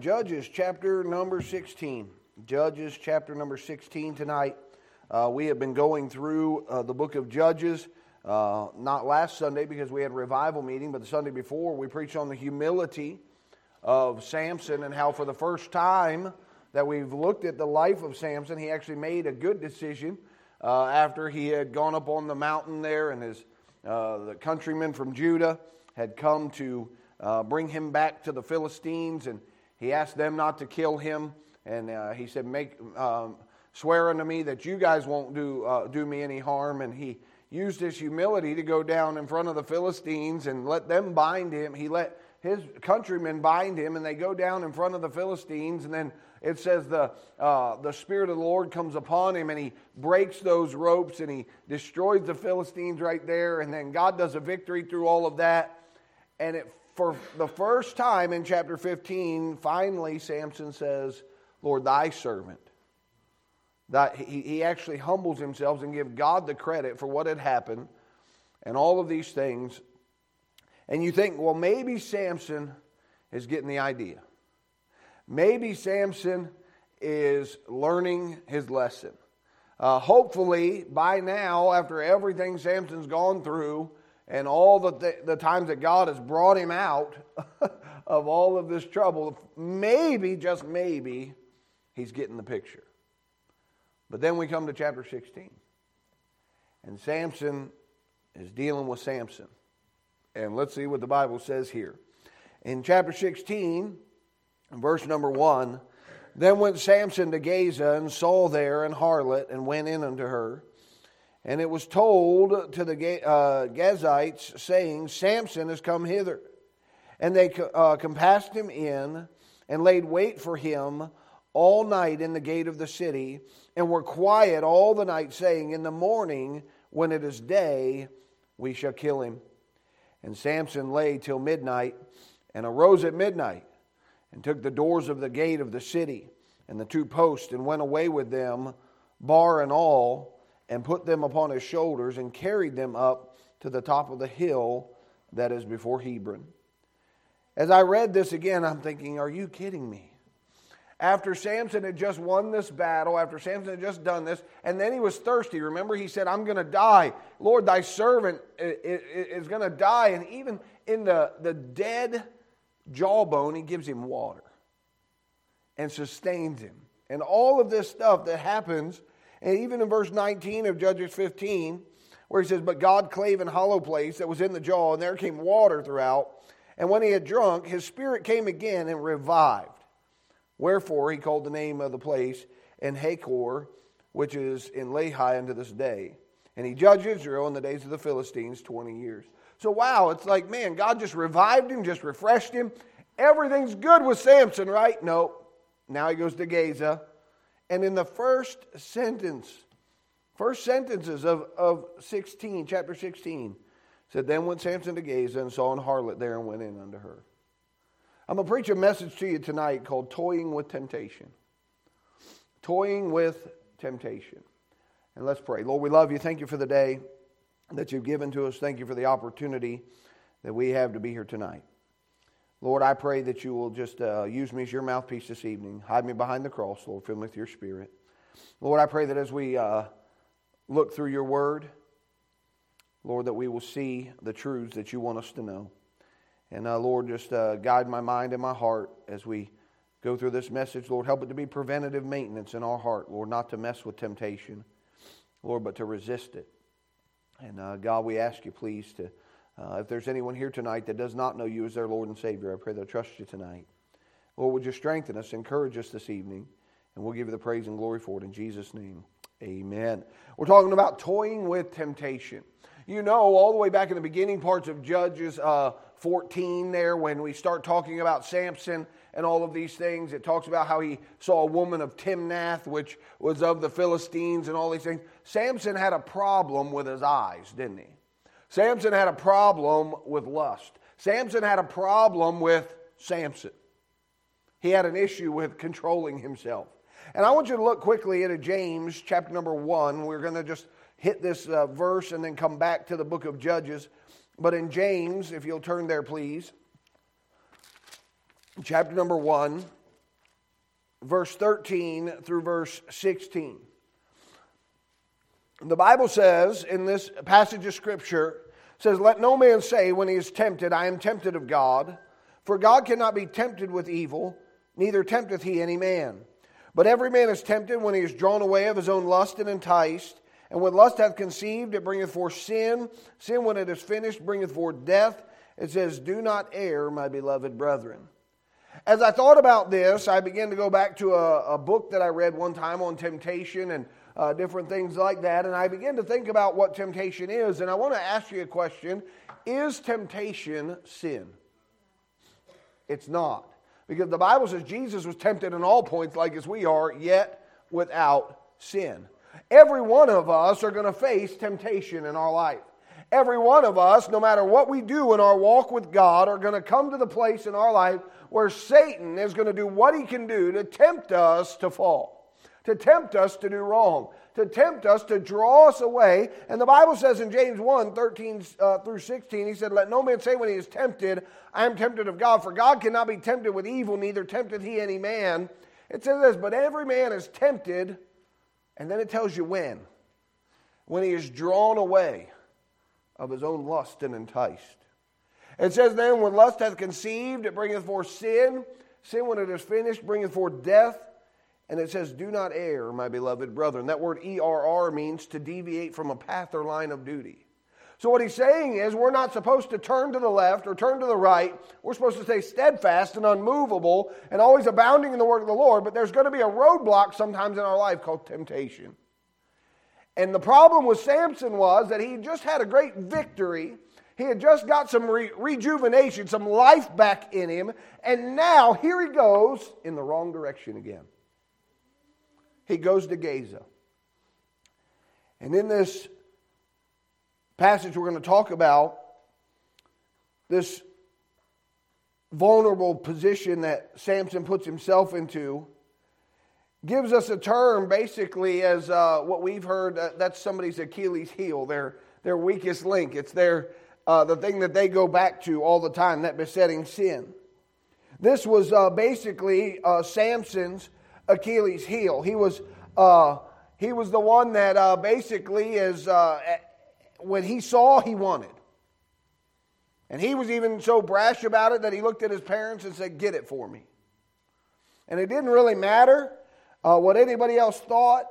Judges chapter number 16. Judges chapter number 16 tonight. Uh, we have been going through uh, the book of Judges, uh, not last Sunday because we had a revival meeting, but the Sunday before we preached on the humility of Samson and how, for the first time that we've looked at the life of Samson, he actually made a good decision uh, after he had gone up on the mountain there and his uh, the countrymen from Judah had come to uh, bring him back to the Philistines and he asked them not to kill him, and uh, he said, "Make um, swear unto me that you guys won't do uh, do me any harm." And he used his humility to go down in front of the Philistines and let them bind him. He let his countrymen bind him, and they go down in front of the Philistines, and then it says the, uh, the Spirit of the Lord comes upon him and he breaks those ropes and he destroys the Philistines right there. And then God does a victory through all of that. And it for the first time in chapter 15, finally Samson says, Lord, thy servant. That he, he actually humbles himself and gives God the credit for what had happened and all of these things. And you think, well, maybe Samson is getting the idea. Maybe Samson is learning his lesson. Uh, hopefully, by now, after everything Samson's gone through, and all the, th- the times that God has brought him out of all of this trouble, maybe, just maybe, he's getting the picture. But then we come to chapter 16. And Samson is dealing with Samson. And let's see what the Bible says here. In chapter 16, verse number 1, then went Samson to Gaza and saw there an harlot and went in unto her. And it was told to the uh, Gazites, saying, Samson has come hither. And they uh, compassed him in and laid wait for him all night in the gate of the city, and were quiet all the night, saying, In the morning, when it is day, we shall kill him. And Samson lay till midnight, and arose at midnight, and took the doors of the gate of the city, and the two posts, and went away with them, bar and all and put them upon his shoulders and carried them up to the top of the hill that is before Hebron. As I read this again, I'm thinking, are you kidding me? After Samson had just won this battle, after Samson had just done this, and then he was thirsty. Remember, he said, I'm going to die. Lord, thy servant is going to die. And even in the, the dead jawbone, he gives him water and sustains him. And all of this stuff that happens and even in verse 19 of Judges 15, where he says, But God clave an hollow place that was in the jaw, and there came water throughout. And when he had drunk, his spirit came again and revived. Wherefore he called the name of the place En-hakkore, which is in Lehi unto this day. And he judged Israel in the days of the Philistines 20 years. So, wow, it's like, man, God just revived him, just refreshed him. Everything's good with Samson, right? No. Now he goes to Gaza and in the first sentence, first sentences of, of 16, chapter 16, said, Then went Samson to Gaza and saw an harlot there and went in unto her. I'm going to preach a message to you tonight called Toying with Temptation. Toying with Temptation. And let's pray. Lord, we love you. Thank you for the day that you've given to us. Thank you for the opportunity that we have to be here tonight. Lord, I pray that you will just uh, use me as your mouthpiece this evening. Hide me behind the cross, Lord. Fill me with your spirit. Lord, I pray that as we uh, look through your word, Lord, that we will see the truths that you want us to know. And uh, Lord, just uh, guide my mind and my heart as we go through this message. Lord, help it to be preventative maintenance in our heart, Lord, not to mess with temptation, Lord, but to resist it. And uh, God, we ask you, please, to uh, if there's anyone here tonight that does not know you as their Lord and Savior, I pray they'll trust you tonight. Lord, would you strengthen us, encourage us this evening, and we'll give you the praise and glory for it in Jesus' name. Amen. We're talking about toying with temptation. You know, all the way back in the beginning parts of Judges uh, 14, there, when we start talking about Samson and all of these things, it talks about how he saw a woman of Timnath, which was of the Philistines, and all these things. Samson had a problem with his eyes, didn't he? Samson had a problem with lust. Samson had a problem with Samson. He had an issue with controlling himself. And I want you to look quickly into James chapter number one. We're going to just hit this uh, verse and then come back to the book of Judges. But in James, if you'll turn there, please, chapter number one, verse 13 through verse 16. The Bible says in this passage of Scripture, says, Let no man say when he is tempted, I am tempted of God. For God cannot be tempted with evil, neither tempteth he any man. But every man is tempted when he is drawn away of his own lust and enticed. And when lust hath conceived, it bringeth forth sin. Sin, when it is finished, bringeth forth death. It says, Do not err, my beloved brethren. As I thought about this, I began to go back to a, a book that I read one time on temptation and uh, different things like that. And I begin to think about what temptation is. And I want to ask you a question Is temptation sin? It's not. Because the Bible says Jesus was tempted in all points, like as we are, yet without sin. Every one of us are going to face temptation in our life. Every one of us, no matter what we do in our walk with God, are going to come to the place in our life where Satan is going to do what he can do to tempt us to fall, to tempt us to do wrong, to tempt us to draw us away. And the Bible says in James 1 13 uh, through 16, he said, Let no man say when he is tempted, I am tempted of God, for God cannot be tempted with evil, neither tempteth he any man. It says this, but every man is tempted, and then it tells you when. When he is drawn away of his own lust and enticed. It says then, when lust hath conceived, it bringeth forth sin. Sin, when it is finished, bringeth forth death. And it says, Do not err, my beloved brethren. That word ERR means to deviate from a path or line of duty. So, what he's saying is, we're not supposed to turn to the left or turn to the right. We're supposed to stay steadfast and unmovable and always abounding in the work of the Lord. But there's going to be a roadblock sometimes in our life called temptation. And the problem with Samson was that he just had a great victory. He had just got some re- rejuvenation, some life back in him. And now here he goes in the wrong direction again. He goes to Gaza. And in this passage, we're going to talk about this vulnerable position that Samson puts himself into gives us a term basically as uh, what we've heard uh, that's somebody's Achilles heel, their, their weakest link. It's their, uh, the thing that they go back to all the time, that besetting sin. This was uh, basically uh, Samson's Achilles heel. He was, uh, he was the one that basically is, when he saw, he wanted. And he was even so brash about it that he looked at his parents and said, Get it for me. And it didn't really matter uh, what anybody else thought.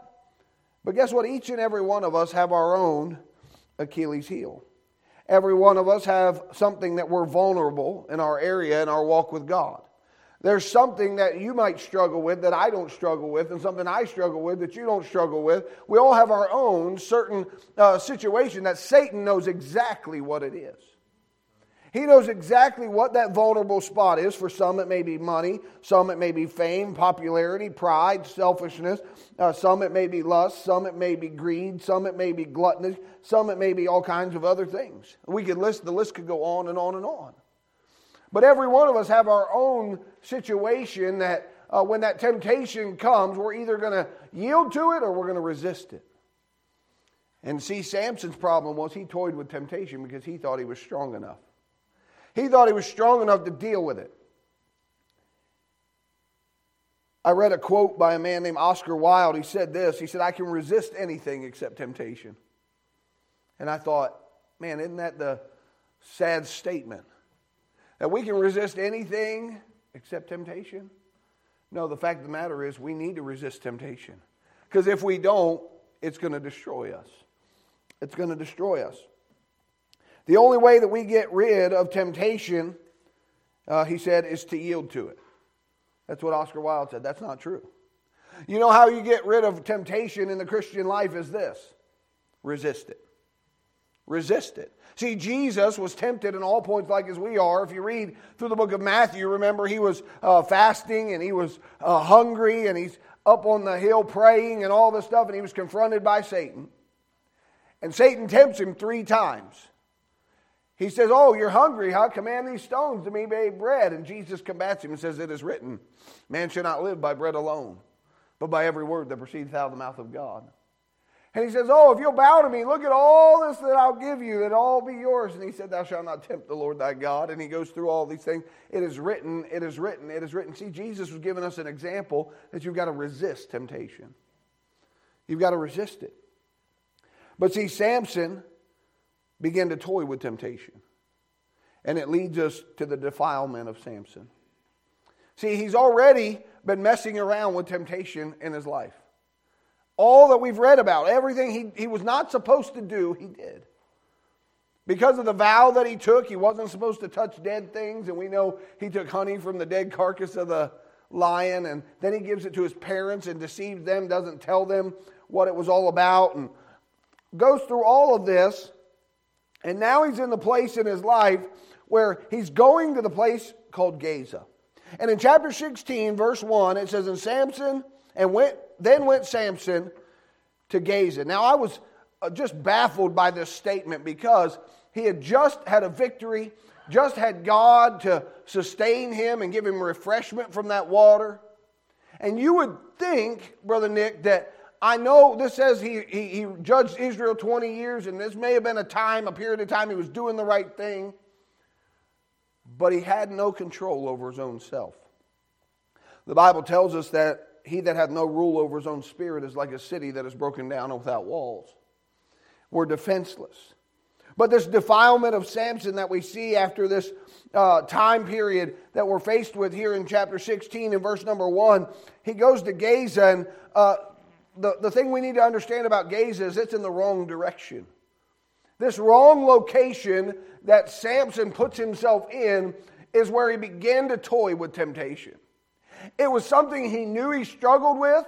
But guess what? Each and every one of us have our own Achilles heel. Every one of us have something that we're vulnerable in our area in our walk with God. There's something that you might struggle with that I don't struggle with, and something I struggle with that you don't struggle with. We all have our own certain uh, situation that Satan knows exactly what it is. He knows exactly what that vulnerable spot is. For some, it may be money. Some, it may be fame, popularity, pride, selfishness. Uh, some, it may be lust. Some, it may be greed. Some, it may be gluttony. Some, it may be all kinds of other things. We could list, the list could go on and on and on. But every one of us have our own situation that uh, when that temptation comes, we're either going to yield to it or we're going to resist it. And see, Samson's problem was he toyed with temptation because he thought he was strong enough. He thought he was strong enough to deal with it. I read a quote by a man named Oscar Wilde. He said this He said, I can resist anything except temptation. And I thought, man, isn't that the sad statement? That we can resist anything except temptation? No, the fact of the matter is we need to resist temptation. Because if we don't, it's going to destroy us. It's going to destroy us. The only way that we get rid of temptation, uh, he said, is to yield to it. That's what Oscar Wilde said. That's not true. You know how you get rid of temptation in the Christian life is this resist it. Resist it. See, Jesus was tempted in all points like as we are. If you read through the book of Matthew, remember he was uh, fasting and he was uh, hungry and he's up on the hill praying and all this stuff and he was confronted by Satan. And Satan tempts him three times. He says, Oh, you're hungry, huh? Command these stones to be made bread. And Jesus combats him and says, It is written, Man shall not live by bread alone, but by every word that proceeds out of the mouth of God. And he says, Oh, if you'll bow to me, look at all this that I'll give you, it'll all be yours. And he said, Thou shalt not tempt the Lord thy God. And he goes through all these things. It is written, it is written, it is written. See, Jesus was giving us an example that you've got to resist temptation. You've got to resist it. But see, Samson began to toy with temptation. And it leads us to the defilement of Samson. See, he's already been messing around with temptation in his life. All that we've read about, everything he, he was not supposed to do, he did. Because of the vow that he took, he wasn't supposed to touch dead things, and we know he took honey from the dead carcass of the lion, and then he gives it to his parents and deceives them, doesn't tell them what it was all about, and goes through all of this. And now he's in the place in his life where he's going to the place called Gaza. And in chapter 16, verse 1, it says, And Samson and went then went Samson to Gaza. Now I was uh, just baffled by this statement because he had just had a victory, just had God to sustain him and give him refreshment from that water. And you would think, Brother Nick, that I know this says he, he, he, judged Israel 20 years, and this may have been a time, a period of time he was doing the right thing, but he had no control over his own self. The Bible tells us that he that hath no rule over his own spirit is like a city that is broken down and without walls. We're defenseless. But this defilement of Samson that we see after this uh, time period that we're faced with here in chapter 16 and verse number 1, he goes to Gaza. And uh, the, the thing we need to understand about Gaza is it's in the wrong direction. This wrong location that Samson puts himself in is where he began to toy with temptation. It was something he knew he struggled with.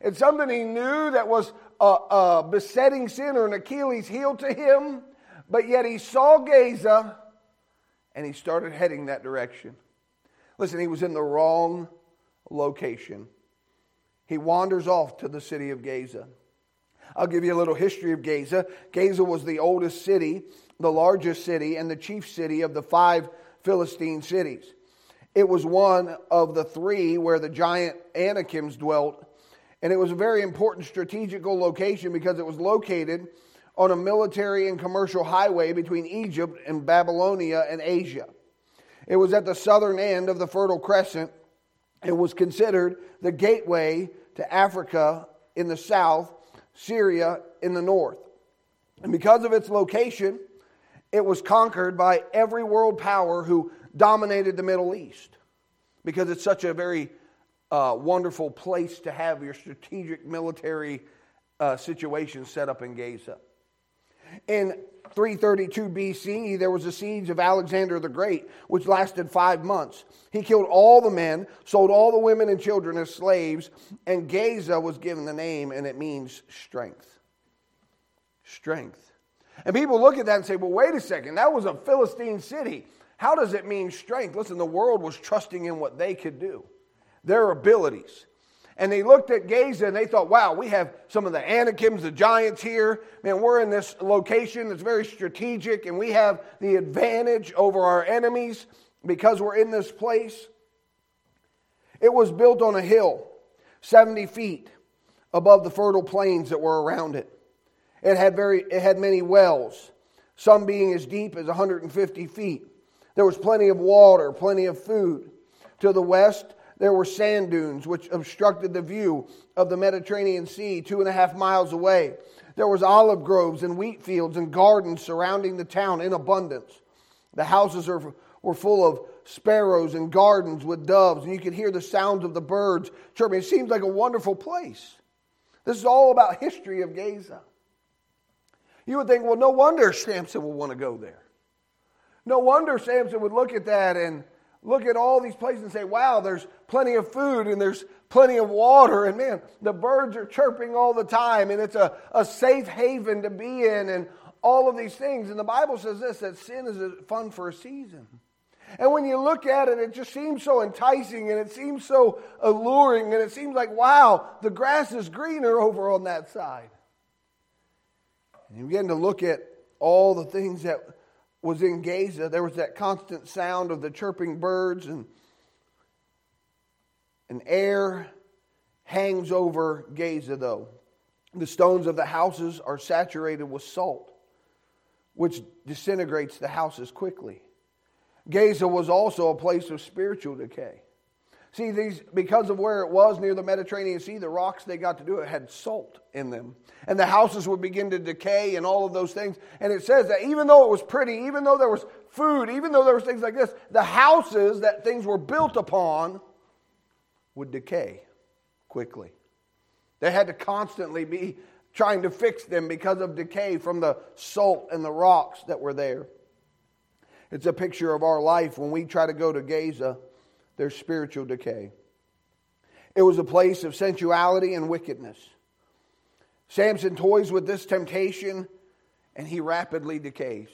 It's something he knew that was a, a besetting sin or an Achilles heel to him. But yet he saw Gaza and he started heading that direction. Listen, he was in the wrong location. He wanders off to the city of Gaza. I'll give you a little history of Gaza. Gaza was the oldest city, the largest city, and the chief city of the five Philistine cities. It was one of the three where the giant Anakims dwelt. And it was a very important strategical location because it was located on a military and commercial highway between Egypt and Babylonia and Asia. It was at the southern end of the Fertile Crescent. It was considered the gateway to Africa in the south, Syria in the north. And because of its location, it was conquered by every world power who dominated the Middle East because it's such a very uh, wonderful place to have your strategic military uh, situation set up in Gaza. In 332 BC, there was a siege of Alexander the Great, which lasted five months. He killed all the men, sold all the women and children as slaves, and Gaza was given the name, and it means strength. Strength. And people look at that and say, well, wait a second, that was a Philistine city. How does it mean strength? Listen, the world was trusting in what they could do, their abilities. And they looked at Gaza and they thought, wow, we have some of the Anakims, the giants here. Man, we're in this location that's very strategic and we have the advantage over our enemies because we're in this place. It was built on a hill, 70 feet above the fertile plains that were around it. It had, very, it had many wells, some being as deep as 150 feet. There was plenty of water, plenty of food. To the west, there were sand dunes which obstructed the view of the Mediterranean Sea two and a half miles away. There was olive groves and wheat fields and gardens surrounding the town in abundance. The houses are, were full of sparrows and gardens with doves, and you could hear the sounds of the birds chirping. It seems like a wonderful place. This is all about history of Gaza. You would think, well, no wonder Samson would want to go there. No wonder Samson would look at that and look at all these places and say, wow, there's plenty of food and there's plenty of water. And man, the birds are chirping all the time and it's a, a safe haven to be in and all of these things. And the Bible says this that sin is fun for a season. And when you look at it, it just seems so enticing and it seems so alluring and it seems like, wow, the grass is greener over on that side. And you begin to look at all the things that was in Gaza, there was that constant sound of the chirping birds, and an air hangs over Gaza, though. The stones of the houses are saturated with salt, which disintegrates the houses quickly. Gaza was also a place of spiritual decay. See, these because of where it was near the Mediterranean Sea, the rocks they got to do it had salt in them. And the houses would begin to decay and all of those things. And it says that even though it was pretty, even though there was food, even though there was things like this, the houses that things were built upon would decay quickly. They had to constantly be trying to fix them because of decay from the salt and the rocks that were there. It's a picture of our life when we try to go to Gaza, there's spiritual decay. It was a place of sensuality and wickedness. Samson toys with this temptation and he rapidly decays.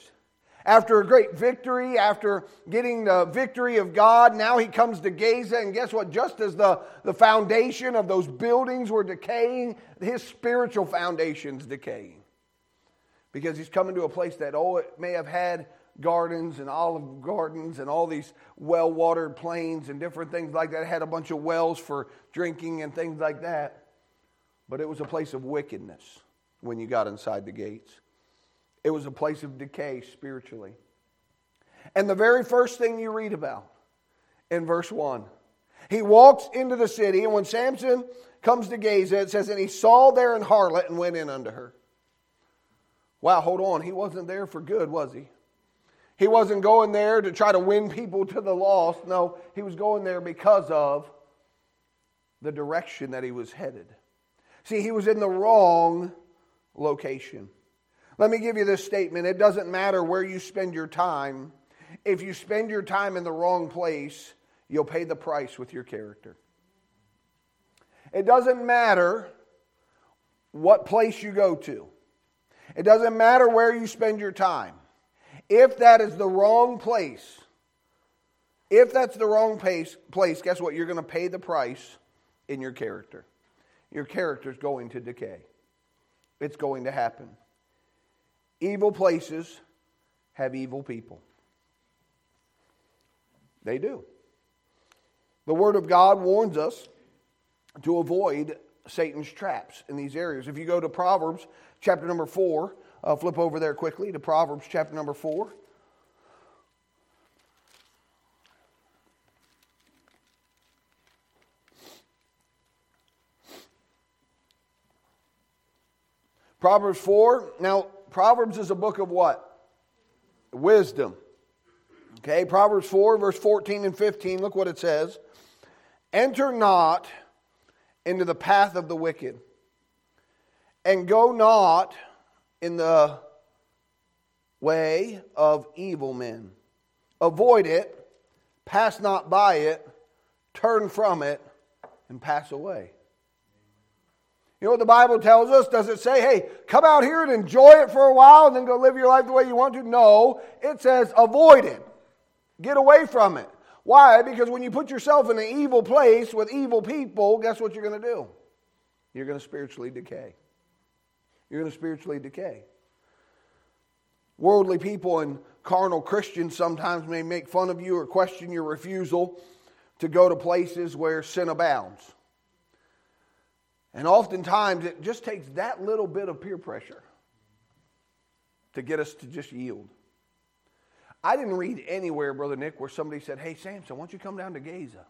After a great victory, after getting the victory of God, now he comes to Gaza, and guess what? Just as the, the foundation of those buildings were decaying, his spiritual foundation's decaying. Because he's coming to a place that, oh, it may have had gardens and olive gardens and all these well watered plains and different things like that. It had a bunch of wells for drinking and things like that. But it was a place of wickedness when you got inside the gates. It was a place of decay spiritually. And the very first thing you read about in verse 1 he walks into the city, and when Samson comes to gaze Gaza, it says, And he saw there an harlot and went in unto her. Wow, hold on. He wasn't there for good, was he? He wasn't going there to try to win people to the lost. No, he was going there because of the direction that he was headed. See, he was in the wrong location. Let me give you this statement it doesn't matter where you spend your time. If you spend your time in the wrong place, you'll pay the price with your character. It doesn't matter what place you go to, it doesn't matter where you spend your time. If that is the wrong place, if that's the wrong place, place guess what? You're going to pay the price in your character. Your character is going to decay. It's going to happen. Evil places have evil people. They do. The Word of God warns us to avoid Satan's traps in these areas. If you go to Proverbs chapter number 4, uh, flip over there quickly to Proverbs chapter number 4. Proverbs 4. Now, Proverbs is a book of what? Wisdom. Okay, Proverbs 4, verse 14 and 15. Look what it says Enter not into the path of the wicked, and go not in the way of evil men. Avoid it, pass not by it, turn from it, and pass away. You know what the Bible tells us? Does it say, hey, come out here and enjoy it for a while and then go live your life the way you want to? No. It says, avoid it. Get away from it. Why? Because when you put yourself in an evil place with evil people, guess what you're going to do? You're going to spiritually decay. You're going to spiritually decay. Worldly people and carnal Christians sometimes may make fun of you or question your refusal to go to places where sin abounds. And oftentimes it just takes that little bit of peer pressure to get us to just yield. I didn't read anywhere, Brother Nick, where somebody said, Hey, Samson, why don't you come down to Gaza?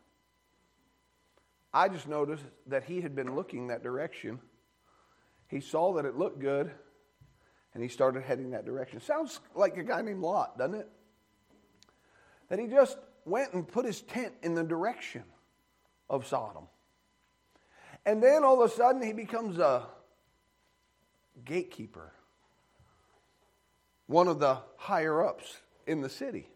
I just noticed that he had been looking that direction. He saw that it looked good, and he started heading that direction. Sounds like a guy named Lot, doesn't it? That he just went and put his tent in the direction of Sodom. And then all of a sudden, he becomes a gatekeeper, one of the higher ups in the city.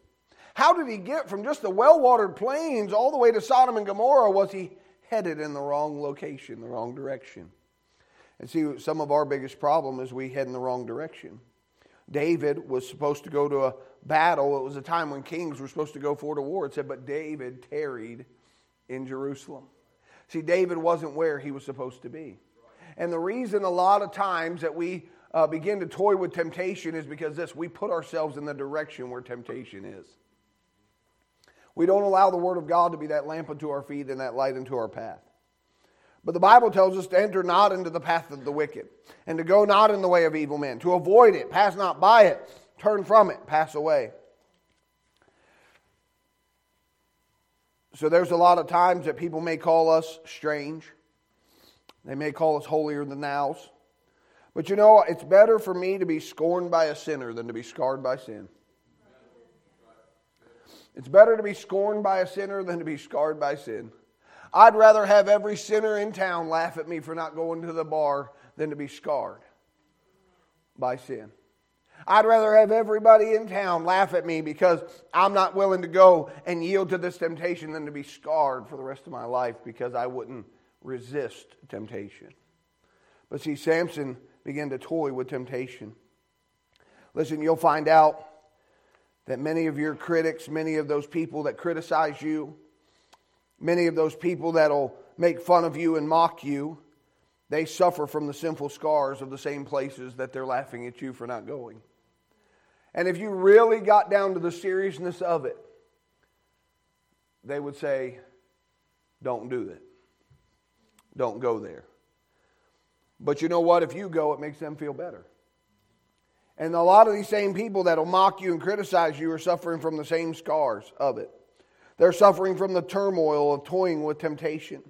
How did he get from just the well watered plains all the way to Sodom and Gomorrah? Was he headed in the wrong location, the wrong direction? And see, some of our biggest problem is we head in the wrong direction. David was supposed to go to a battle. It was a time when kings were supposed to go forward to war. It said, but David tarried in Jerusalem. See, David wasn't where he was supposed to be. And the reason a lot of times that we uh, begin to toy with temptation is because this we put ourselves in the direction where temptation is. We don't allow the Word of God to be that lamp unto our feet and that light unto our path. But the Bible tells us to enter not into the path of the wicked, and to go not in the way of evil men, to avoid it, pass not by it, turn from it, pass away. So there's a lot of times that people may call us strange. They may call us holier than thou's. But you know, it's better for me to be scorned by a sinner than to be scarred by sin. It's better to be scorned by a sinner than to be scarred by sin. I'd rather have every sinner in town laugh at me for not going to the bar than to be scarred by sin. I'd rather have everybody in town laugh at me because I'm not willing to go and yield to this temptation than to be scarred for the rest of my life because I wouldn't resist temptation. But see, Samson began to toy with temptation. Listen, you'll find out that many of your critics, many of those people that criticize you, many of those people that'll make fun of you and mock you, they suffer from the sinful scars of the same places that they're laughing at you for not going. And if you really got down to the seriousness of it, they would say, don't do it. Don't go there. But you know what? If you go, it makes them feel better. And a lot of these same people that'll mock you and criticize you are suffering from the same scars of it. They're suffering from the turmoil of toying with temptation.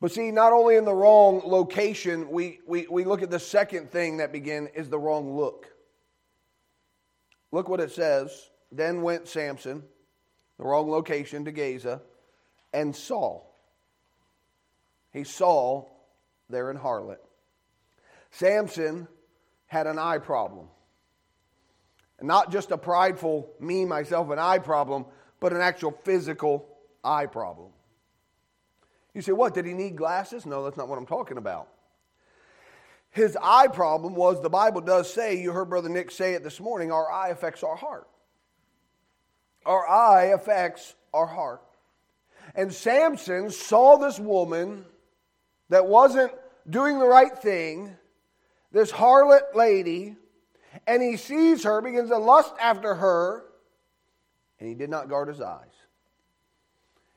But see, not only in the wrong location, we, we, we look at the second thing that begin is the wrong look. Look what it says. Then went Samson, the wrong location, to Gaza, and saw. He saw there in harlot. Samson had an eye problem. And not just a prideful, me, myself, an eye problem, but an actual physical eye problem. You say, what? Did he need glasses? No, that's not what I'm talking about. His eye problem was the Bible does say, you heard Brother Nick say it this morning, our eye affects our heart. Our eye affects our heart. And Samson saw this woman that wasn't doing the right thing, this harlot lady, and he sees her, begins to lust after her, and he did not guard his eyes.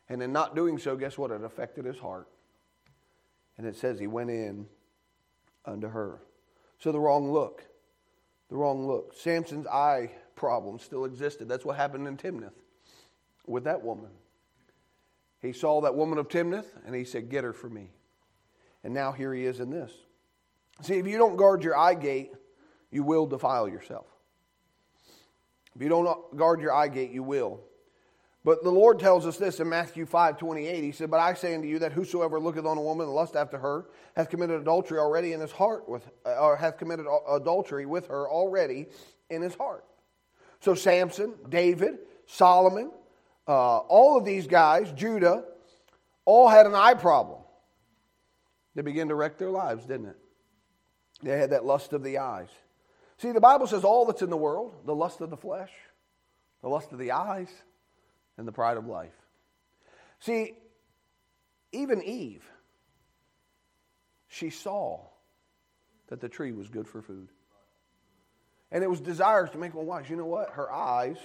And in not doing so, guess what? It affected his heart. And it says he went in unto her. So the wrong look. The wrong look. Samson's eye problem still existed. That's what happened in Timnath with that woman. He saw that woman of Timnath and he said, Get her for me. And now here he is in this. See, if you don't guard your eye gate, you will defile yourself. If you don't guard your eye gate, you will. But the Lord tells us this in Matthew 5 28. He said, But I say unto you that whosoever looketh on a woman and lust after her hath committed adultery already in his heart, with, uh, or hath committed adultery with her already in his heart. So Samson, David, Solomon, uh, all of these guys, Judah, all had an eye problem. They began to wreck their lives, didn't it? They had that lust of the eyes. See, the Bible says all that's in the world the lust of the flesh, the lust of the eyes, and the pride of life. See, even Eve, she saw that the tree was good for food. And it was desires to make one wise. You know what? Her eyes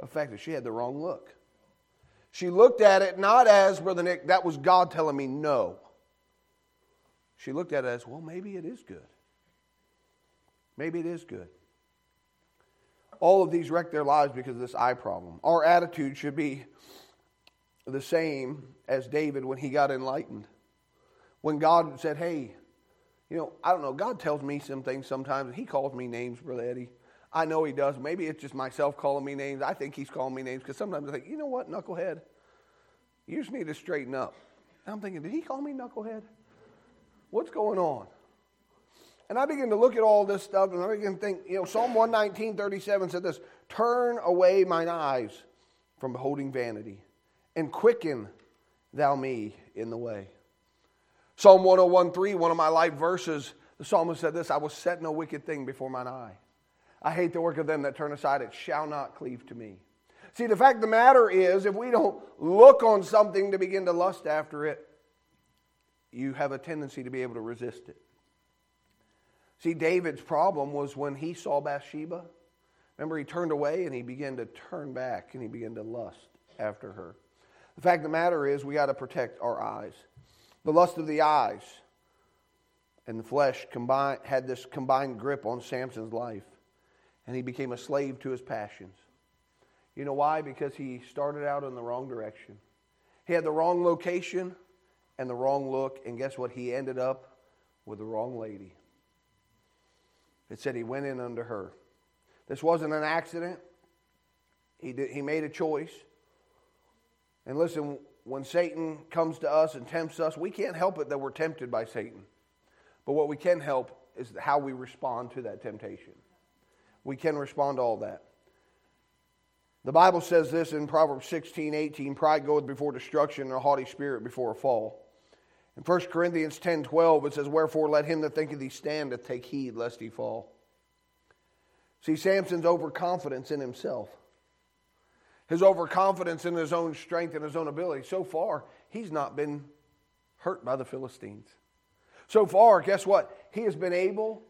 affected. She had the wrong look. She looked at it not as, Brother Nick, that was God telling me no. She looked at it as, well, maybe it is good. Maybe it is good. All of these wreck their lives because of this eye problem. Our attitude should be the same as David when he got enlightened. When God said, Hey, you know, I don't know, God tells me some things sometimes. He calls me names, Brother Eddie. I know he does. Maybe it's just myself calling me names. I think he's calling me names because sometimes I think, you know what, knucklehead? You just need to straighten up. And I'm thinking, did he call me knucklehead? What's going on? And I begin to look at all this stuff and I begin to think, you know, Psalm 119, 37 said this Turn away mine eyes from beholding vanity and quicken thou me in the way. Psalm 101, 3, one of my life verses, the psalmist said this I will set no wicked thing before mine eye. I hate the work of them that turn aside, it shall not cleave to me. See, the fact of the matter is, if we don't look on something to begin to lust after it, you have a tendency to be able to resist it. See, David's problem was when he saw Bathsheba. Remember, he turned away and he began to turn back and he began to lust after her. The fact of the matter is, we got to protect our eyes. The lust of the eyes and the flesh combined, had this combined grip on Samson's life, and he became a slave to his passions. You know why? Because he started out in the wrong direction. He had the wrong location and the wrong look, and guess what? He ended up with the wrong lady. It said he went in under her. This wasn't an accident. He, did, he made a choice. And listen, when Satan comes to us and tempts us, we can't help it that we're tempted by Satan. But what we can help is how we respond to that temptation. We can respond to all that. The Bible says this in Proverbs 16, 18 pride goeth before destruction, and a haughty spirit before a fall. In 1 Corinthians 10, 12, it says, Wherefore let him that thinketh he standeth take heed lest he fall. See, Samson's overconfidence in himself, his overconfidence in his own strength and his own ability. So far, he's not been hurt by the Philistines. So far, guess what? He has been able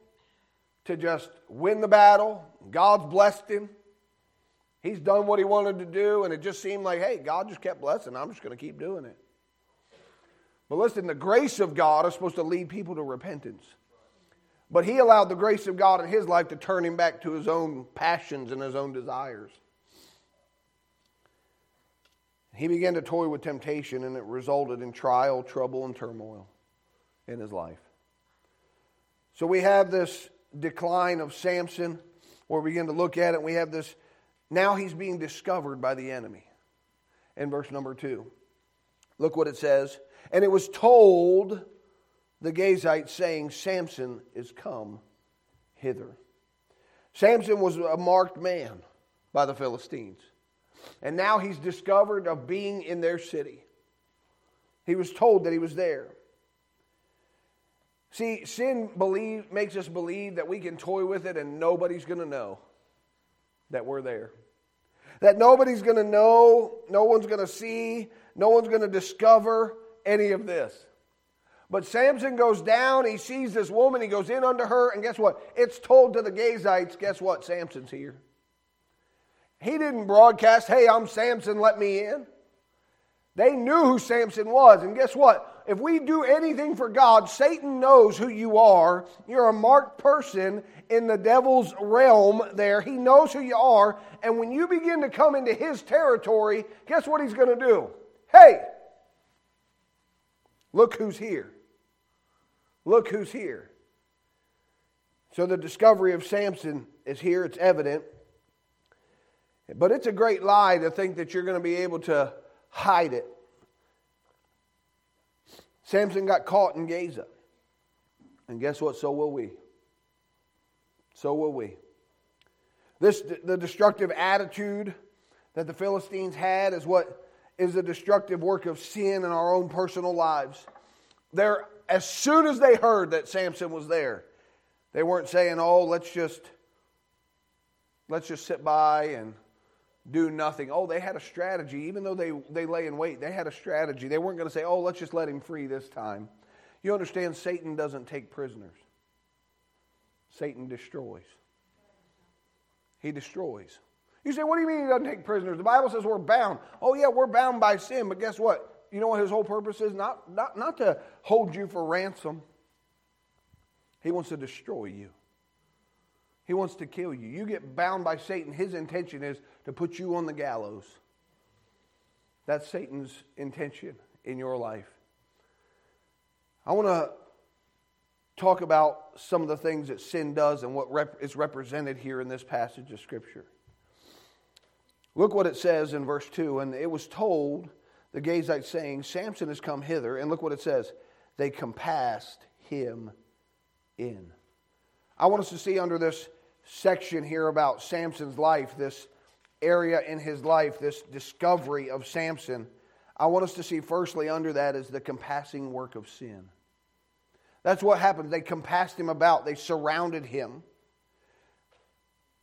to just win the battle. God's blessed him. He's done what he wanted to do, and it just seemed like, hey, God just kept blessing. I'm just going to keep doing it. But listen, the grace of God is supposed to lead people to repentance. But he allowed the grace of God in his life to turn him back to his own passions and his own desires. He began to toy with temptation, and it resulted in trial, trouble, and turmoil in his life. So we have this decline of Samson, where we begin to look at it. We have this now he's being discovered by the enemy. In verse number two, look what it says. And it was told the Gazites, saying, Samson is come hither. Samson was a marked man by the Philistines. And now he's discovered of being in their city. He was told that he was there. See, sin believe, makes us believe that we can toy with it and nobody's going to know that we're there. That nobody's going to know, no one's going to see, no one's going to discover any of this. But Samson goes down, he sees this woman, he goes in under her, and guess what? It's told to the Gazites, guess what? Samson's here. He didn't broadcast, hey, I'm Samson, let me in. They knew who Samson was. And guess what? If we do anything for God, Satan knows who you are. You're a marked person in the devil's realm there. He knows who you are. And when you begin to come into his territory, guess what he's going to do? Hey, look who's here. Look who's here. So the discovery of Samson is here, it's evident. But it's a great lie to think that you're going to be able to hide it. Samson got caught in Gaza. And guess what? So will we. So will we. This the destructive attitude that the Philistines had is what is the destructive work of sin in our own personal lives. They're as soon as they heard that Samson was there, they weren't saying, "Oh, let's just let's just sit by and do nothing. Oh, they had a strategy. Even though they, they lay in wait, they had a strategy. They weren't going to say, oh, let's just let him free this time. You understand, Satan doesn't take prisoners, Satan destroys. He destroys. You say, what do you mean he doesn't take prisoners? The Bible says we're bound. Oh, yeah, we're bound by sin, but guess what? You know what his whole purpose is? Not, not, not to hold you for ransom, he wants to destroy you. He wants to kill you. You get bound by Satan. His intention is to put you on the gallows. That's Satan's intention in your life. I want to talk about some of the things that sin does and what rep- is represented here in this passage of Scripture. Look what it says in verse 2. And it was told, the Gazites saying, Samson has come hither. And look what it says. They compassed him in. I want us to see under this section here about Samson's life, this area in his life, this discovery of Samson, I want us to see firstly under that is the compassing work of sin. That's what happened. They compassed him about, they surrounded him.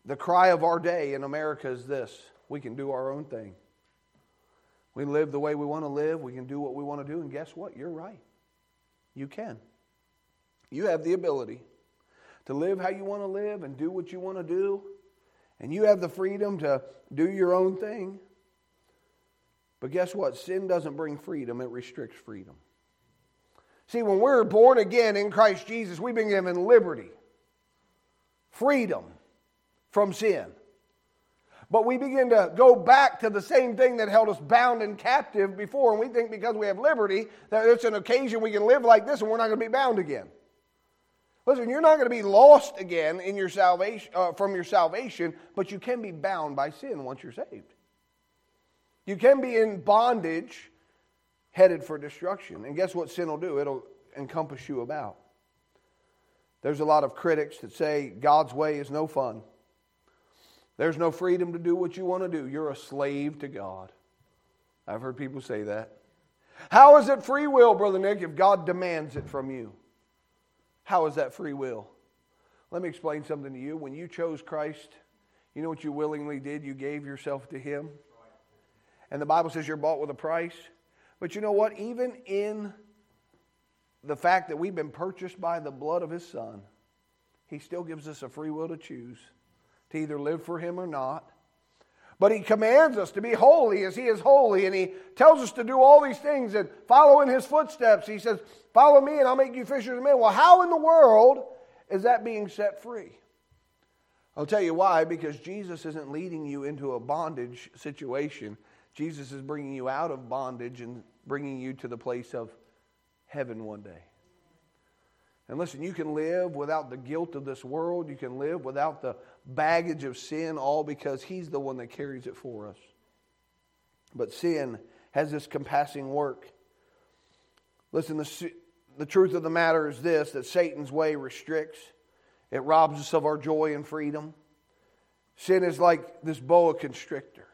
The cry of our day in America is this we can do our own thing. We live the way we want to live, we can do what we want to do, and guess what? You're right. You can. You have the ability to live how you want to live and do what you want to do. And you have the freedom to do your own thing. But guess what? Sin doesn't bring freedom, it restricts freedom. See, when we're born again in Christ Jesus, we've been given liberty, freedom from sin. But we begin to go back to the same thing that held us bound and captive before, and we think because we have liberty that it's an occasion we can live like this and we're not going to be bound again. Listen, you're not going to be lost again in your salvation, uh, from your salvation, but you can be bound by sin once you're saved. You can be in bondage headed for destruction. And guess what sin will do? It'll encompass you about. There's a lot of critics that say God's way is no fun. There's no freedom to do what you want to do. You're a slave to God. I've heard people say that. How is it free will, Brother Nick, if God demands it from you? How is that free will? Let me explain something to you. When you chose Christ, you know what you willingly did? You gave yourself to Him. And the Bible says you're bought with a price. But you know what? Even in the fact that we've been purchased by the blood of his son, he still gives us a free will to choose to either live for him or not. But he commands us to be holy as he is holy, and he tells us to do all these things and follow in his footsteps. He says, Follow me, and I'll make you fishers of men. Well, how in the world is that being set free? I'll tell you why because Jesus isn't leading you into a bondage situation. Jesus is bringing you out of bondage and bringing you to the place of heaven one day. And listen, you can live without the guilt of this world. You can live without the baggage of sin, all because He's the one that carries it for us. But sin has this compassing work. Listen, the, the truth of the matter is this that Satan's way restricts, it robs us of our joy and freedom. Sin is like this boa constrictor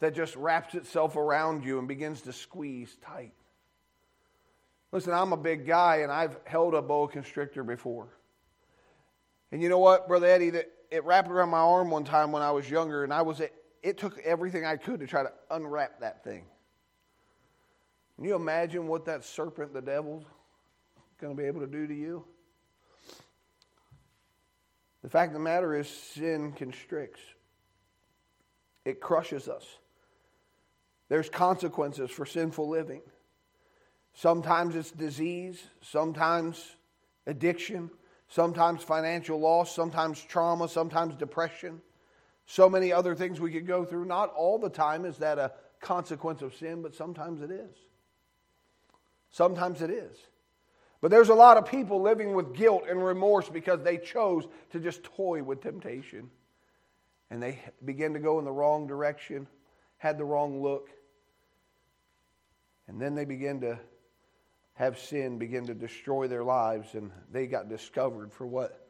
that just wraps itself around you and begins to squeeze tight. Listen, I'm a big guy and I've held a boa constrictor before. And you know what, Brother Eddie, that it wrapped around my arm one time when I was younger, and I was it took everything I could to try to unwrap that thing. Can you imagine what that serpent, the devil's going to be able to do to you? The fact of the matter is, sin constricts, it crushes us. There's consequences for sinful living. Sometimes it's disease, sometimes addiction, sometimes financial loss, sometimes trauma, sometimes depression. So many other things we could go through. Not all the time is that a consequence of sin, but sometimes it is. Sometimes it is. But there's a lot of people living with guilt and remorse because they chose to just toy with temptation. And they began to go in the wrong direction, had the wrong look, and then they began to have sin begin to destroy their lives, and they got discovered for what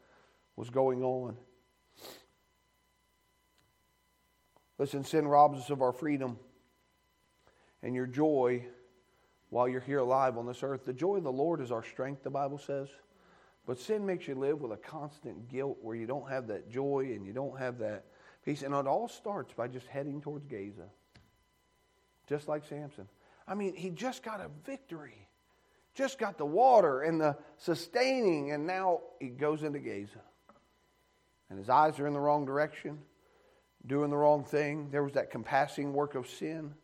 was going on. Listen, sin robs us of our freedom and your joy while you're here alive on this earth. The joy of the Lord is our strength, the Bible says. But sin makes you live with a constant guilt where you don't have that joy and you don't have that peace. And it all starts by just heading towards Gaza, just like Samson. I mean, he just got a victory, just got the water and the sustaining, and now he goes into Gaza. And his eyes are in the wrong direction, doing the wrong thing. There was that compassing work of sin.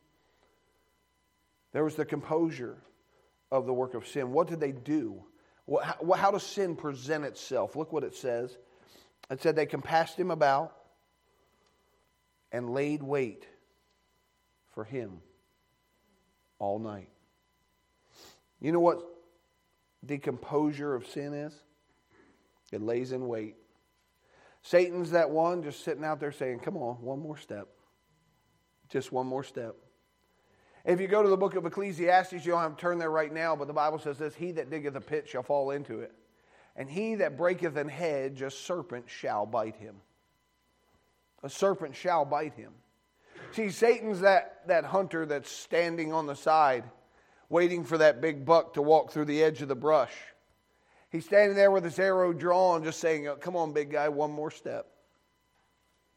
There was the composure of the work of sin. What did they do? How, does sin present itself? Look what it says. It said they compassed him about and laid wait for him all night. You know what the composure of sin is? It lays in wait. Satan's that one just sitting out there saying, Come on, one more step. Just one more step. If you go to the book of Ecclesiastes, you don't have to turn there right now, but the Bible says this He that diggeth a pit shall fall into it, and he that breaketh an hedge, a serpent shall bite him. A serpent shall bite him. See, Satan's that, that hunter that's standing on the side, waiting for that big buck to walk through the edge of the brush. He's standing there with his arrow drawn, just saying, oh, Come on, big guy, one more step.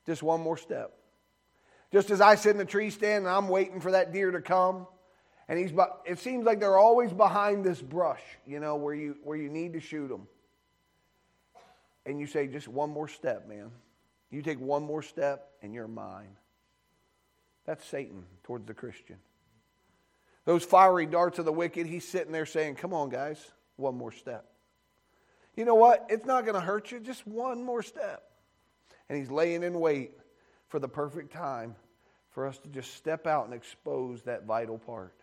Just one more step. Just as I sit in the tree stand and I'm waiting for that deer to come, and he's, it seems like they're always behind this brush, you know, where you, where you need to shoot them. And you say, Just one more step, man. You take one more step, and you're mine. That's Satan towards the Christian. Those fiery darts of the wicked, he's sitting there saying, Come on, guys, one more step. You know what? It's not going to hurt you, just one more step. And he's laying in wait for the perfect time for us to just step out and expose that vital part.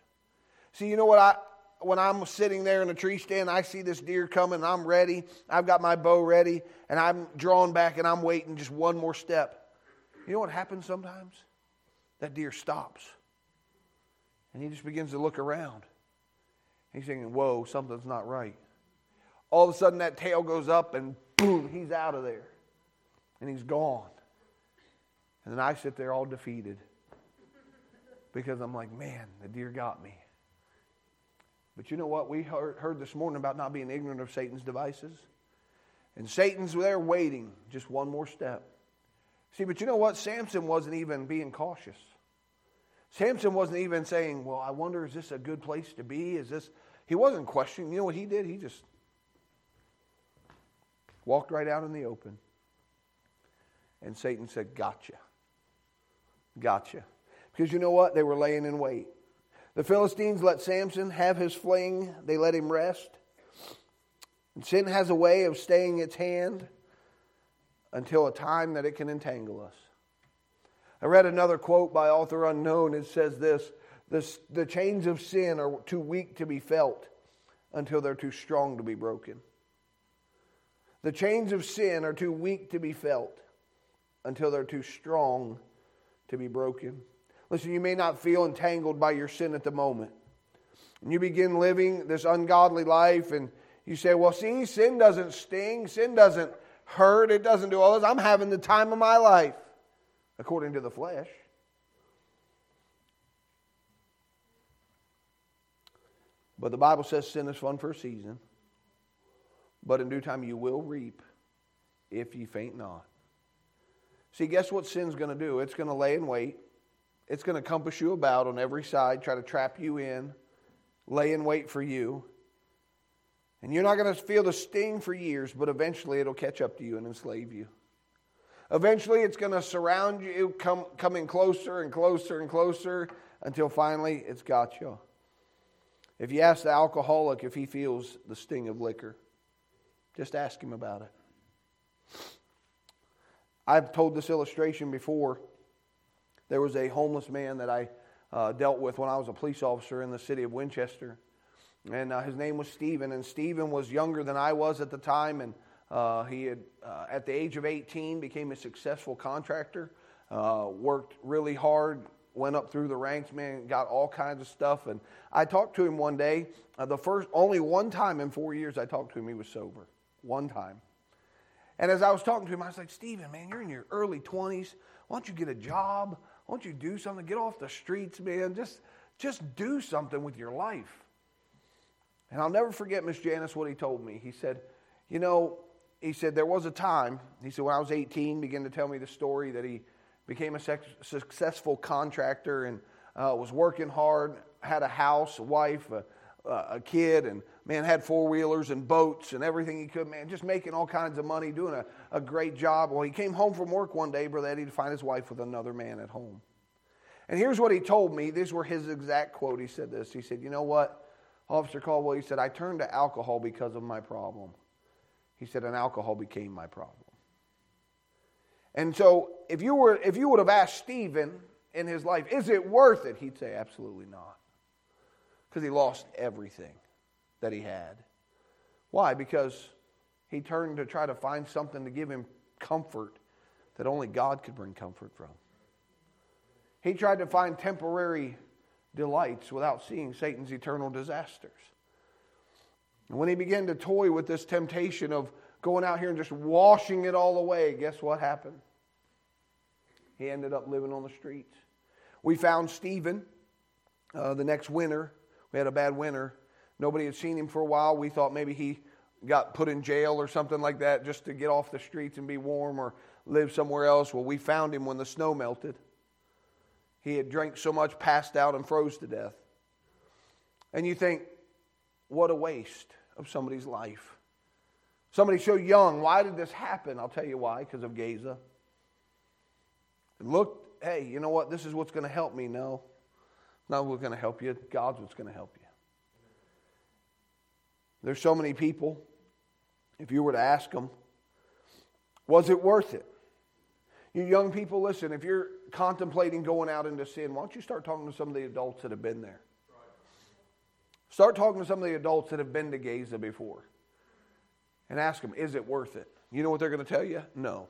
See, you know what? I, when I'm sitting there in a tree stand, I see this deer coming, I'm ready. I've got my bow ready, and I'm drawn back and I'm waiting just one more step. You know what happens sometimes? That deer stops. And he just begins to look around. He's thinking, whoa, something's not right. All of a sudden, that tail goes up, and boom, he's out of there. And he's gone. And then I sit there all defeated because I'm like, man, the deer got me. But you know what? We heard, heard this morning about not being ignorant of Satan's devices. And Satan's there waiting, just one more step. See, but you know what? Samson wasn't even being cautious. Samson wasn't even saying, Well, I wonder, is this a good place to be? Is this. He wasn't questioning. You know what he did? He just walked right out in the open. And Satan said, Gotcha. Gotcha. Because you know what? They were laying in wait. The Philistines let Samson have his fling, they let him rest. And sin has a way of staying its hand until a time that it can entangle us. I read another quote by author unknown. It says this the, the chains of sin are too weak to be felt until they're too strong to be broken. The chains of sin are too weak to be felt until they're too strong to be broken. Listen, you may not feel entangled by your sin at the moment. And you begin living this ungodly life, and you say, Well, see, sin doesn't sting, sin doesn't hurt, it doesn't do all this. I'm having the time of my life, according to the flesh. But the Bible says sin is fun for a season, but in due time you will reap if you faint not. See, guess what sin's going to do? It's going to lay in wait. It's going to compass you about on every side, try to trap you in, lay in wait for you. And you're not going to feel the sting for years, but eventually it'll catch up to you and enslave you. Eventually it's going to surround you, come, coming closer and closer and closer until finally it's got you. If you ask the alcoholic if he feels the sting of liquor, just ask him about it. I've told this illustration before. There was a homeless man that I uh, dealt with when I was a police officer in the city of Winchester. And uh, his name was Stephen. And Stephen was younger than I was at the time. And uh, he had, uh, at the age of 18, became a successful contractor, uh, worked really hard, went up through the ranks, man, got all kinds of stuff. And I talked to him one day. Uh, the first, only one time in four years I talked to him, he was sober. One time. And as I was talking to him, I was like, Stephen, man, you're in your early 20s. Why don't you get a job? Why don't you do something? Get off the streets, man. Just, just do something with your life. And I'll never forget Miss Janice what he told me. He said, You know, he said, there was a time, he said, when I was 18, began to tell me the story that he became a successful contractor and uh, was working hard, had a house, a wife, a, a kid, and man, had four wheelers and boats and everything he could, man, just making all kinds of money, doing a, a great job. Well, he came home from work one day, Brother Eddie, to find his wife with another man at home. And here's what he told me. These were his exact quote. He said this. He said, You know what, Officer Caldwell? He said, I turned to alcohol because of my problem. He said, and alcohol became my problem. And so if you were if you would have asked Stephen in his life, is it worth it? He'd say, absolutely not. Because he lost everything that he had. Why? Because he turned to try to find something to give him comfort that only God could bring comfort from. He tried to find temporary delights without seeing Satan's eternal disasters. And when he began to toy with this temptation of going out here and just washing it all away, guess what happened? He ended up living on the streets. We found Stephen uh, the next winter. We had a bad winter. Nobody had seen him for a while. We thought maybe he got put in jail or something like that just to get off the streets and be warm or live somewhere else. Well, we found him when the snow melted. He had drank so much, passed out, and froze to death. And you think, what a waste of somebody's life. Somebody so young, why did this happen? I'll tell you why, because of Gaza. Look, hey, you know what? This is what's going to help me. No. Not what's going to help you, God's what's going to help you. There's so many people, if you were to ask them, was it worth it? You young people, listen, if you're contemplating going out into sin, why don't you start talking to some of the adults that have been there? Start talking to some of the adults that have been to Gaza before and ask them, is it worth it? You know what they're going to tell you? No.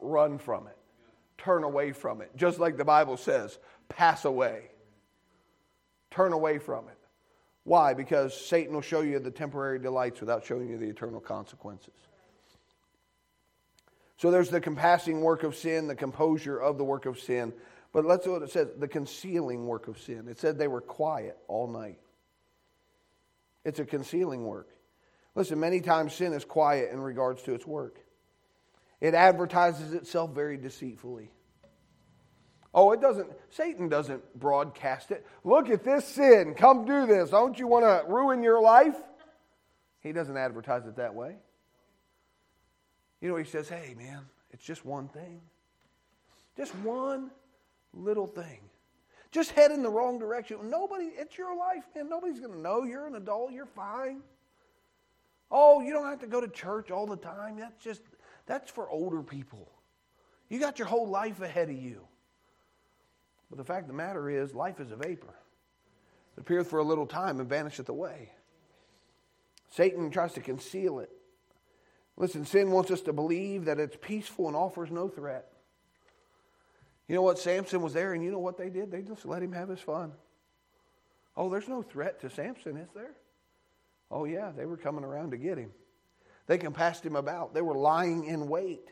Run from it. Turn away from it. Just like the Bible says, pass away. Turn away from it. Why? Because Satan will show you the temporary delights without showing you the eternal consequences. So there's the compassing work of sin, the composure of the work of sin. But let's see what it says the concealing work of sin. It said they were quiet all night. It's a concealing work. Listen, many times sin is quiet in regards to its work, it advertises itself very deceitfully. Oh, it doesn't, Satan doesn't broadcast it. Look at this sin. Come do this. Don't you want to ruin your life? He doesn't advertise it that way. You know, he says, hey, man, it's just one thing. Just one little thing. Just head in the wrong direction. Nobody, it's your life, man. Nobody's going to know. You're an adult. You're fine. Oh, you don't have to go to church all the time. That's just, that's for older people. You got your whole life ahead of you. But the fact of the matter is, life is a vapor. It appeareth for a little time and vanisheth away. Satan tries to conceal it. Listen, sin wants us to believe that it's peaceful and offers no threat. You know what? Samson was there, and you know what they did? They just let him have his fun. Oh, there's no threat to Samson, is there? Oh, yeah, they were coming around to get him. They compassed him about. They were lying in wait.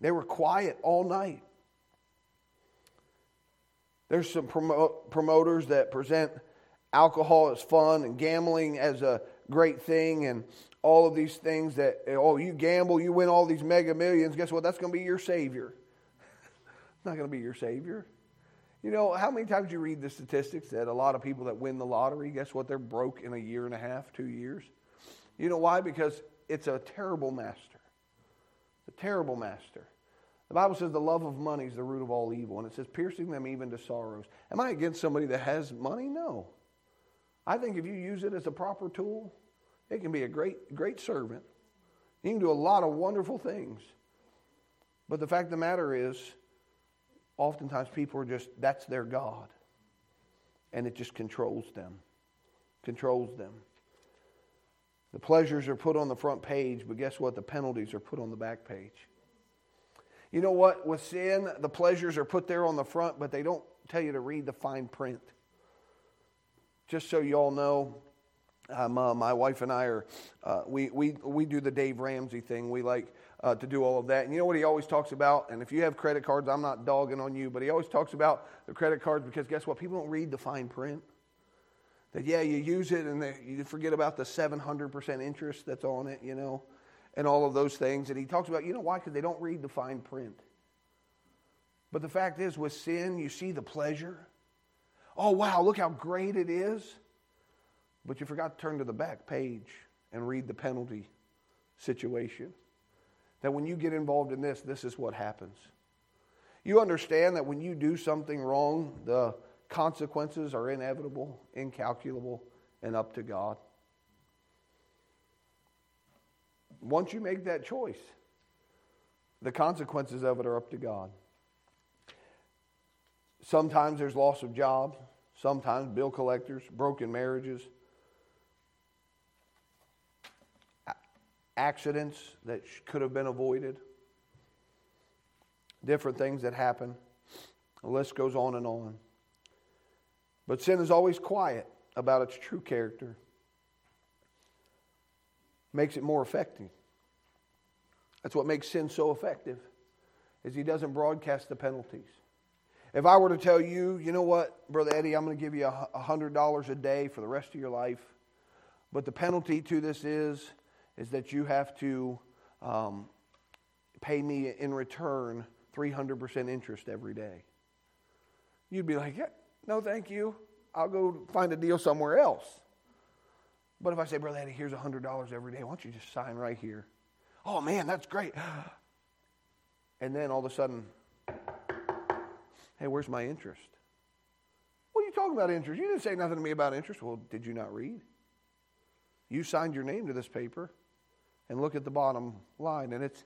They were quiet all night. There's some promo- promoters that present alcohol as fun and gambling as a great thing and all of these things that, oh, you gamble, you win all these mega millions. Guess what? That's going to be your savior. Not going to be your savior. You know, how many times you read the statistics that a lot of people that win the lottery, guess what? They're broke in a year and a half, two years. You know why? Because it's a terrible master. It's A terrible master. The Bible says the love of money is the root of all evil, and it says piercing them even to sorrows. Am I against somebody that has money? No. I think if you use it as a proper tool, it can be a great, great servant. You can do a lot of wonderful things. But the fact of the matter is, oftentimes people are just, that's their God. And it just controls them. Controls them. The pleasures are put on the front page, but guess what? The penalties are put on the back page. You know what? With sin, the pleasures are put there on the front, but they don't tell you to read the fine print. Just so you all know, um, uh, my wife and I are, uh, we, we, we do the Dave Ramsey thing. We like uh, to do all of that. And you know what he always talks about? And if you have credit cards, I'm not dogging on you, but he always talks about the credit cards because guess what? People don't read the fine print. That, yeah, you use it and they, you forget about the 700% interest that's on it, you know and all of those things. And he talks about, you know why? Because they don't read the fine print. But the fact is, with sin, you see the pleasure. Oh, wow, look how great it is. But you forgot to turn to the back page and read the penalty situation. That when you get involved in this, this is what happens. You understand that when you do something wrong, the consequences are inevitable, incalculable, and up to God. Once you make that choice, the consequences of it are up to God. Sometimes there's loss of jobs, sometimes bill collectors, broken marriages, accidents that could have been avoided, different things that happen. The list goes on and on. But sin is always quiet about its true character makes it more effective. That's what makes sin so effective, is he doesn't broadcast the penalties. If I were to tell you, you know what, Brother Eddie, I'm going to give you a $100 a day for the rest of your life, but the penalty to this is, is that you have to um, pay me in return 300% interest every day. You'd be like, yeah, no, thank you. I'll go find a deal somewhere else. But if I say, Brother Eddie, here's $100 every day, why don't you just sign right here? Oh, man, that's great. And then all of a sudden, hey, where's my interest? What are you talking about interest. You didn't say nothing to me about interest. Well, did you not read? You signed your name to this paper. And look at the bottom line. And it's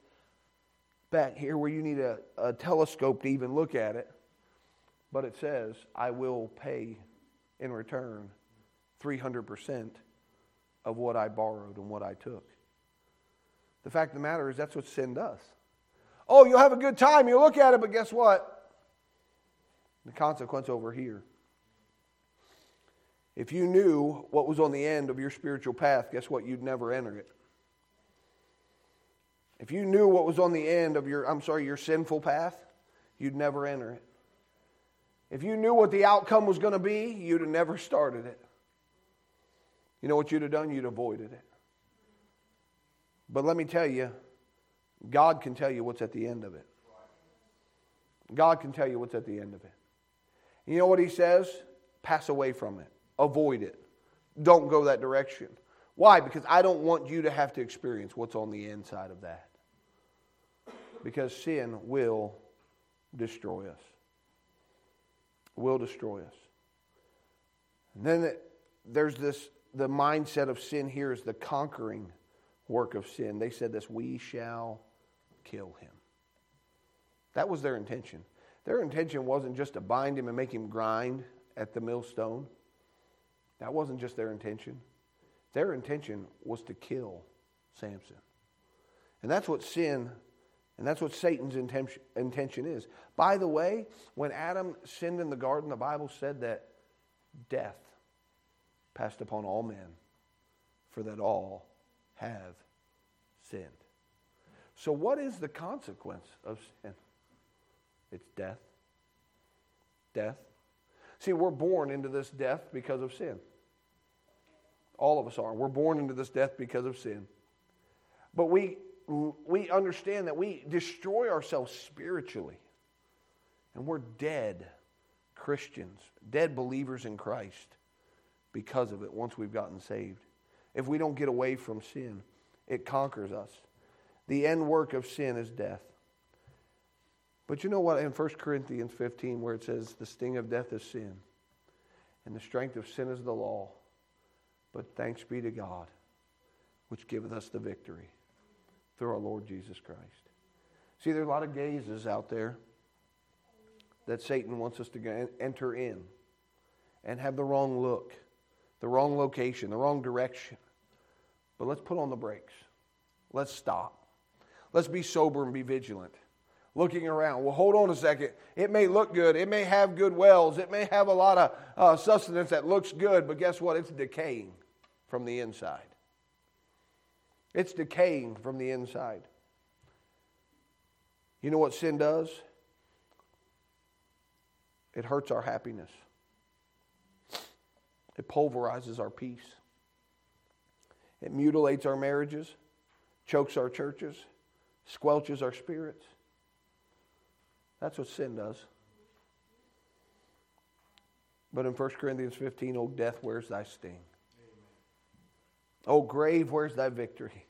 back here where you need a, a telescope to even look at it. But it says, I will pay in return 300% of what I borrowed and what I took. The fact of the matter is, that's what sin does. Oh, you'll have a good time. You look at it, but guess what? The consequence over here. If you knew what was on the end of your spiritual path, guess what? You'd never enter it. If you knew what was on the end of your, I'm sorry, your sinful path, you'd never enter it. If you knew what the outcome was going to be, you'd have never started it. You know what you'd have done? You'd avoided it. But let me tell you, God can tell you what's at the end of it. God can tell you what's at the end of it. You know what he says? Pass away from it. Avoid it. Don't go that direction. Why? Because I don't want you to have to experience what's on the inside of that. Because sin will destroy us. Will destroy us. And then there's this the mindset of sin here is the conquering work of sin. They said this, we shall kill him. That was their intention. Their intention wasn't just to bind him and make him grind at the millstone. That wasn't just their intention. Their intention was to kill Samson. And that's what sin and that's what Satan's intention, is. By the way, when Adam sinned in the garden, the Bible said that death passed upon all men, for that all have sinned. So, what is the consequence of sin? It's death. Death. See, we're born into this death because of sin. All of us are. We're born into this death because of sin. But we, we understand that we destroy ourselves spiritually. And we're dead Christians, dead believers in Christ because of it once we've gotten saved. If we don't get away from sin, it conquers us. The end work of sin is death. But you know what? In 1 Corinthians 15, where it says, The sting of death is sin, and the strength of sin is the law. But thanks be to God, which giveth us the victory through our Lord Jesus Christ. See, there are a lot of Gazas out there that Satan wants us to enter in and have the wrong look the wrong location, the wrong direction. But let's put on the brakes. Let's stop. Let's be sober and be vigilant. Looking around. Well, hold on a second. It may look good. It may have good wells. It may have a lot of uh, sustenance that looks good, but guess what? It's decaying from the inside. It's decaying from the inside. You know what sin does? It hurts our happiness. It pulverizes our peace. It mutilates our marriages, chokes our churches, squelches our spirits. That's what sin does. But in 1 Corinthians 15, oh, death, where's thy sting? Oh, grave, where's thy victory?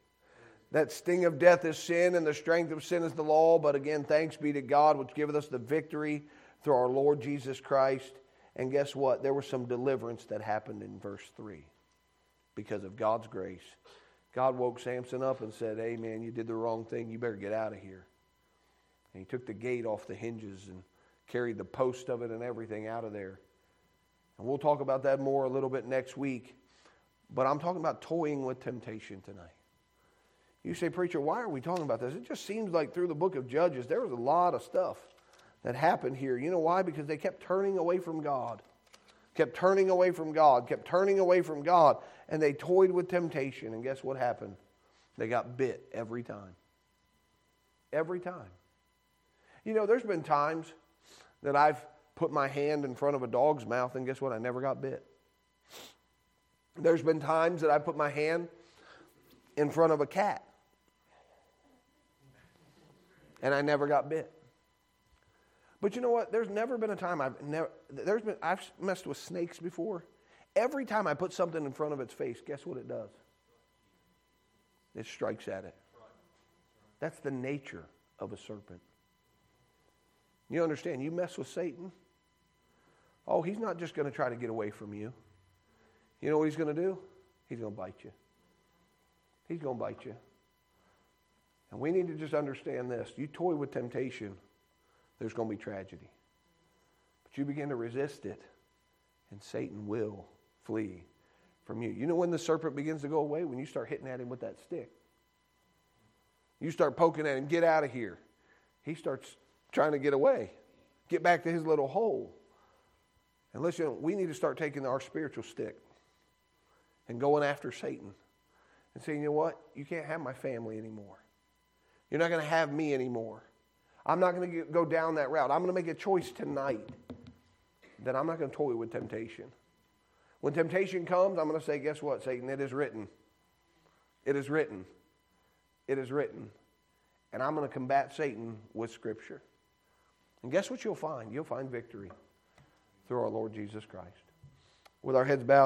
That sting of death is sin, and the strength of sin is the law. But again, thanks be to God, which giveth us the victory through our Lord Jesus Christ. And guess what? There was some deliverance that happened in verse 3 because of God's grace. God woke Samson up and said, Hey, man, you did the wrong thing. You better get out of here. And he took the gate off the hinges and carried the post of it and everything out of there. And we'll talk about that more a little bit next week. But I'm talking about toying with temptation tonight. You say, Preacher, why are we talking about this? It just seems like through the book of Judges, there was a lot of stuff that happened here. You know why? Because they kept turning away from God. Kept turning away from God, kept turning away from God, and they toyed with temptation. And guess what happened? They got bit every time. Every time. You know, there's been times that I've put my hand in front of a dog's mouth, and guess what? I never got bit. There's been times that I put my hand in front of a cat, and I never got bit. But you know what? There's never been a time I've never, there's been, I've messed with snakes before. Every time I put something in front of its face, guess what it does? It strikes at it. That's the nature of a serpent. You understand? You mess with Satan, oh, he's not just going to try to get away from you. You know what he's going to do? He's going to bite you. He's going to bite you. And we need to just understand this. You toy with temptation, there's going to be tragedy. But you begin to resist it, and Satan will flee from you. You know when the serpent begins to go away? When you start hitting at him with that stick. You start poking at him, get out of here. He starts trying to get away, get back to his little hole. And listen, we need to start taking our spiritual stick and going after Satan and saying, you know what? You can't have my family anymore. You're not going to have me anymore. I'm not going to go down that route. I'm going to make a choice tonight that I'm not going to toy with temptation. When temptation comes, I'm going to say, guess what, Satan? It is written. It is written. It is written. And I'm going to combat Satan with Scripture. And guess what you'll find? You'll find victory through our Lord Jesus Christ. With our heads bowed,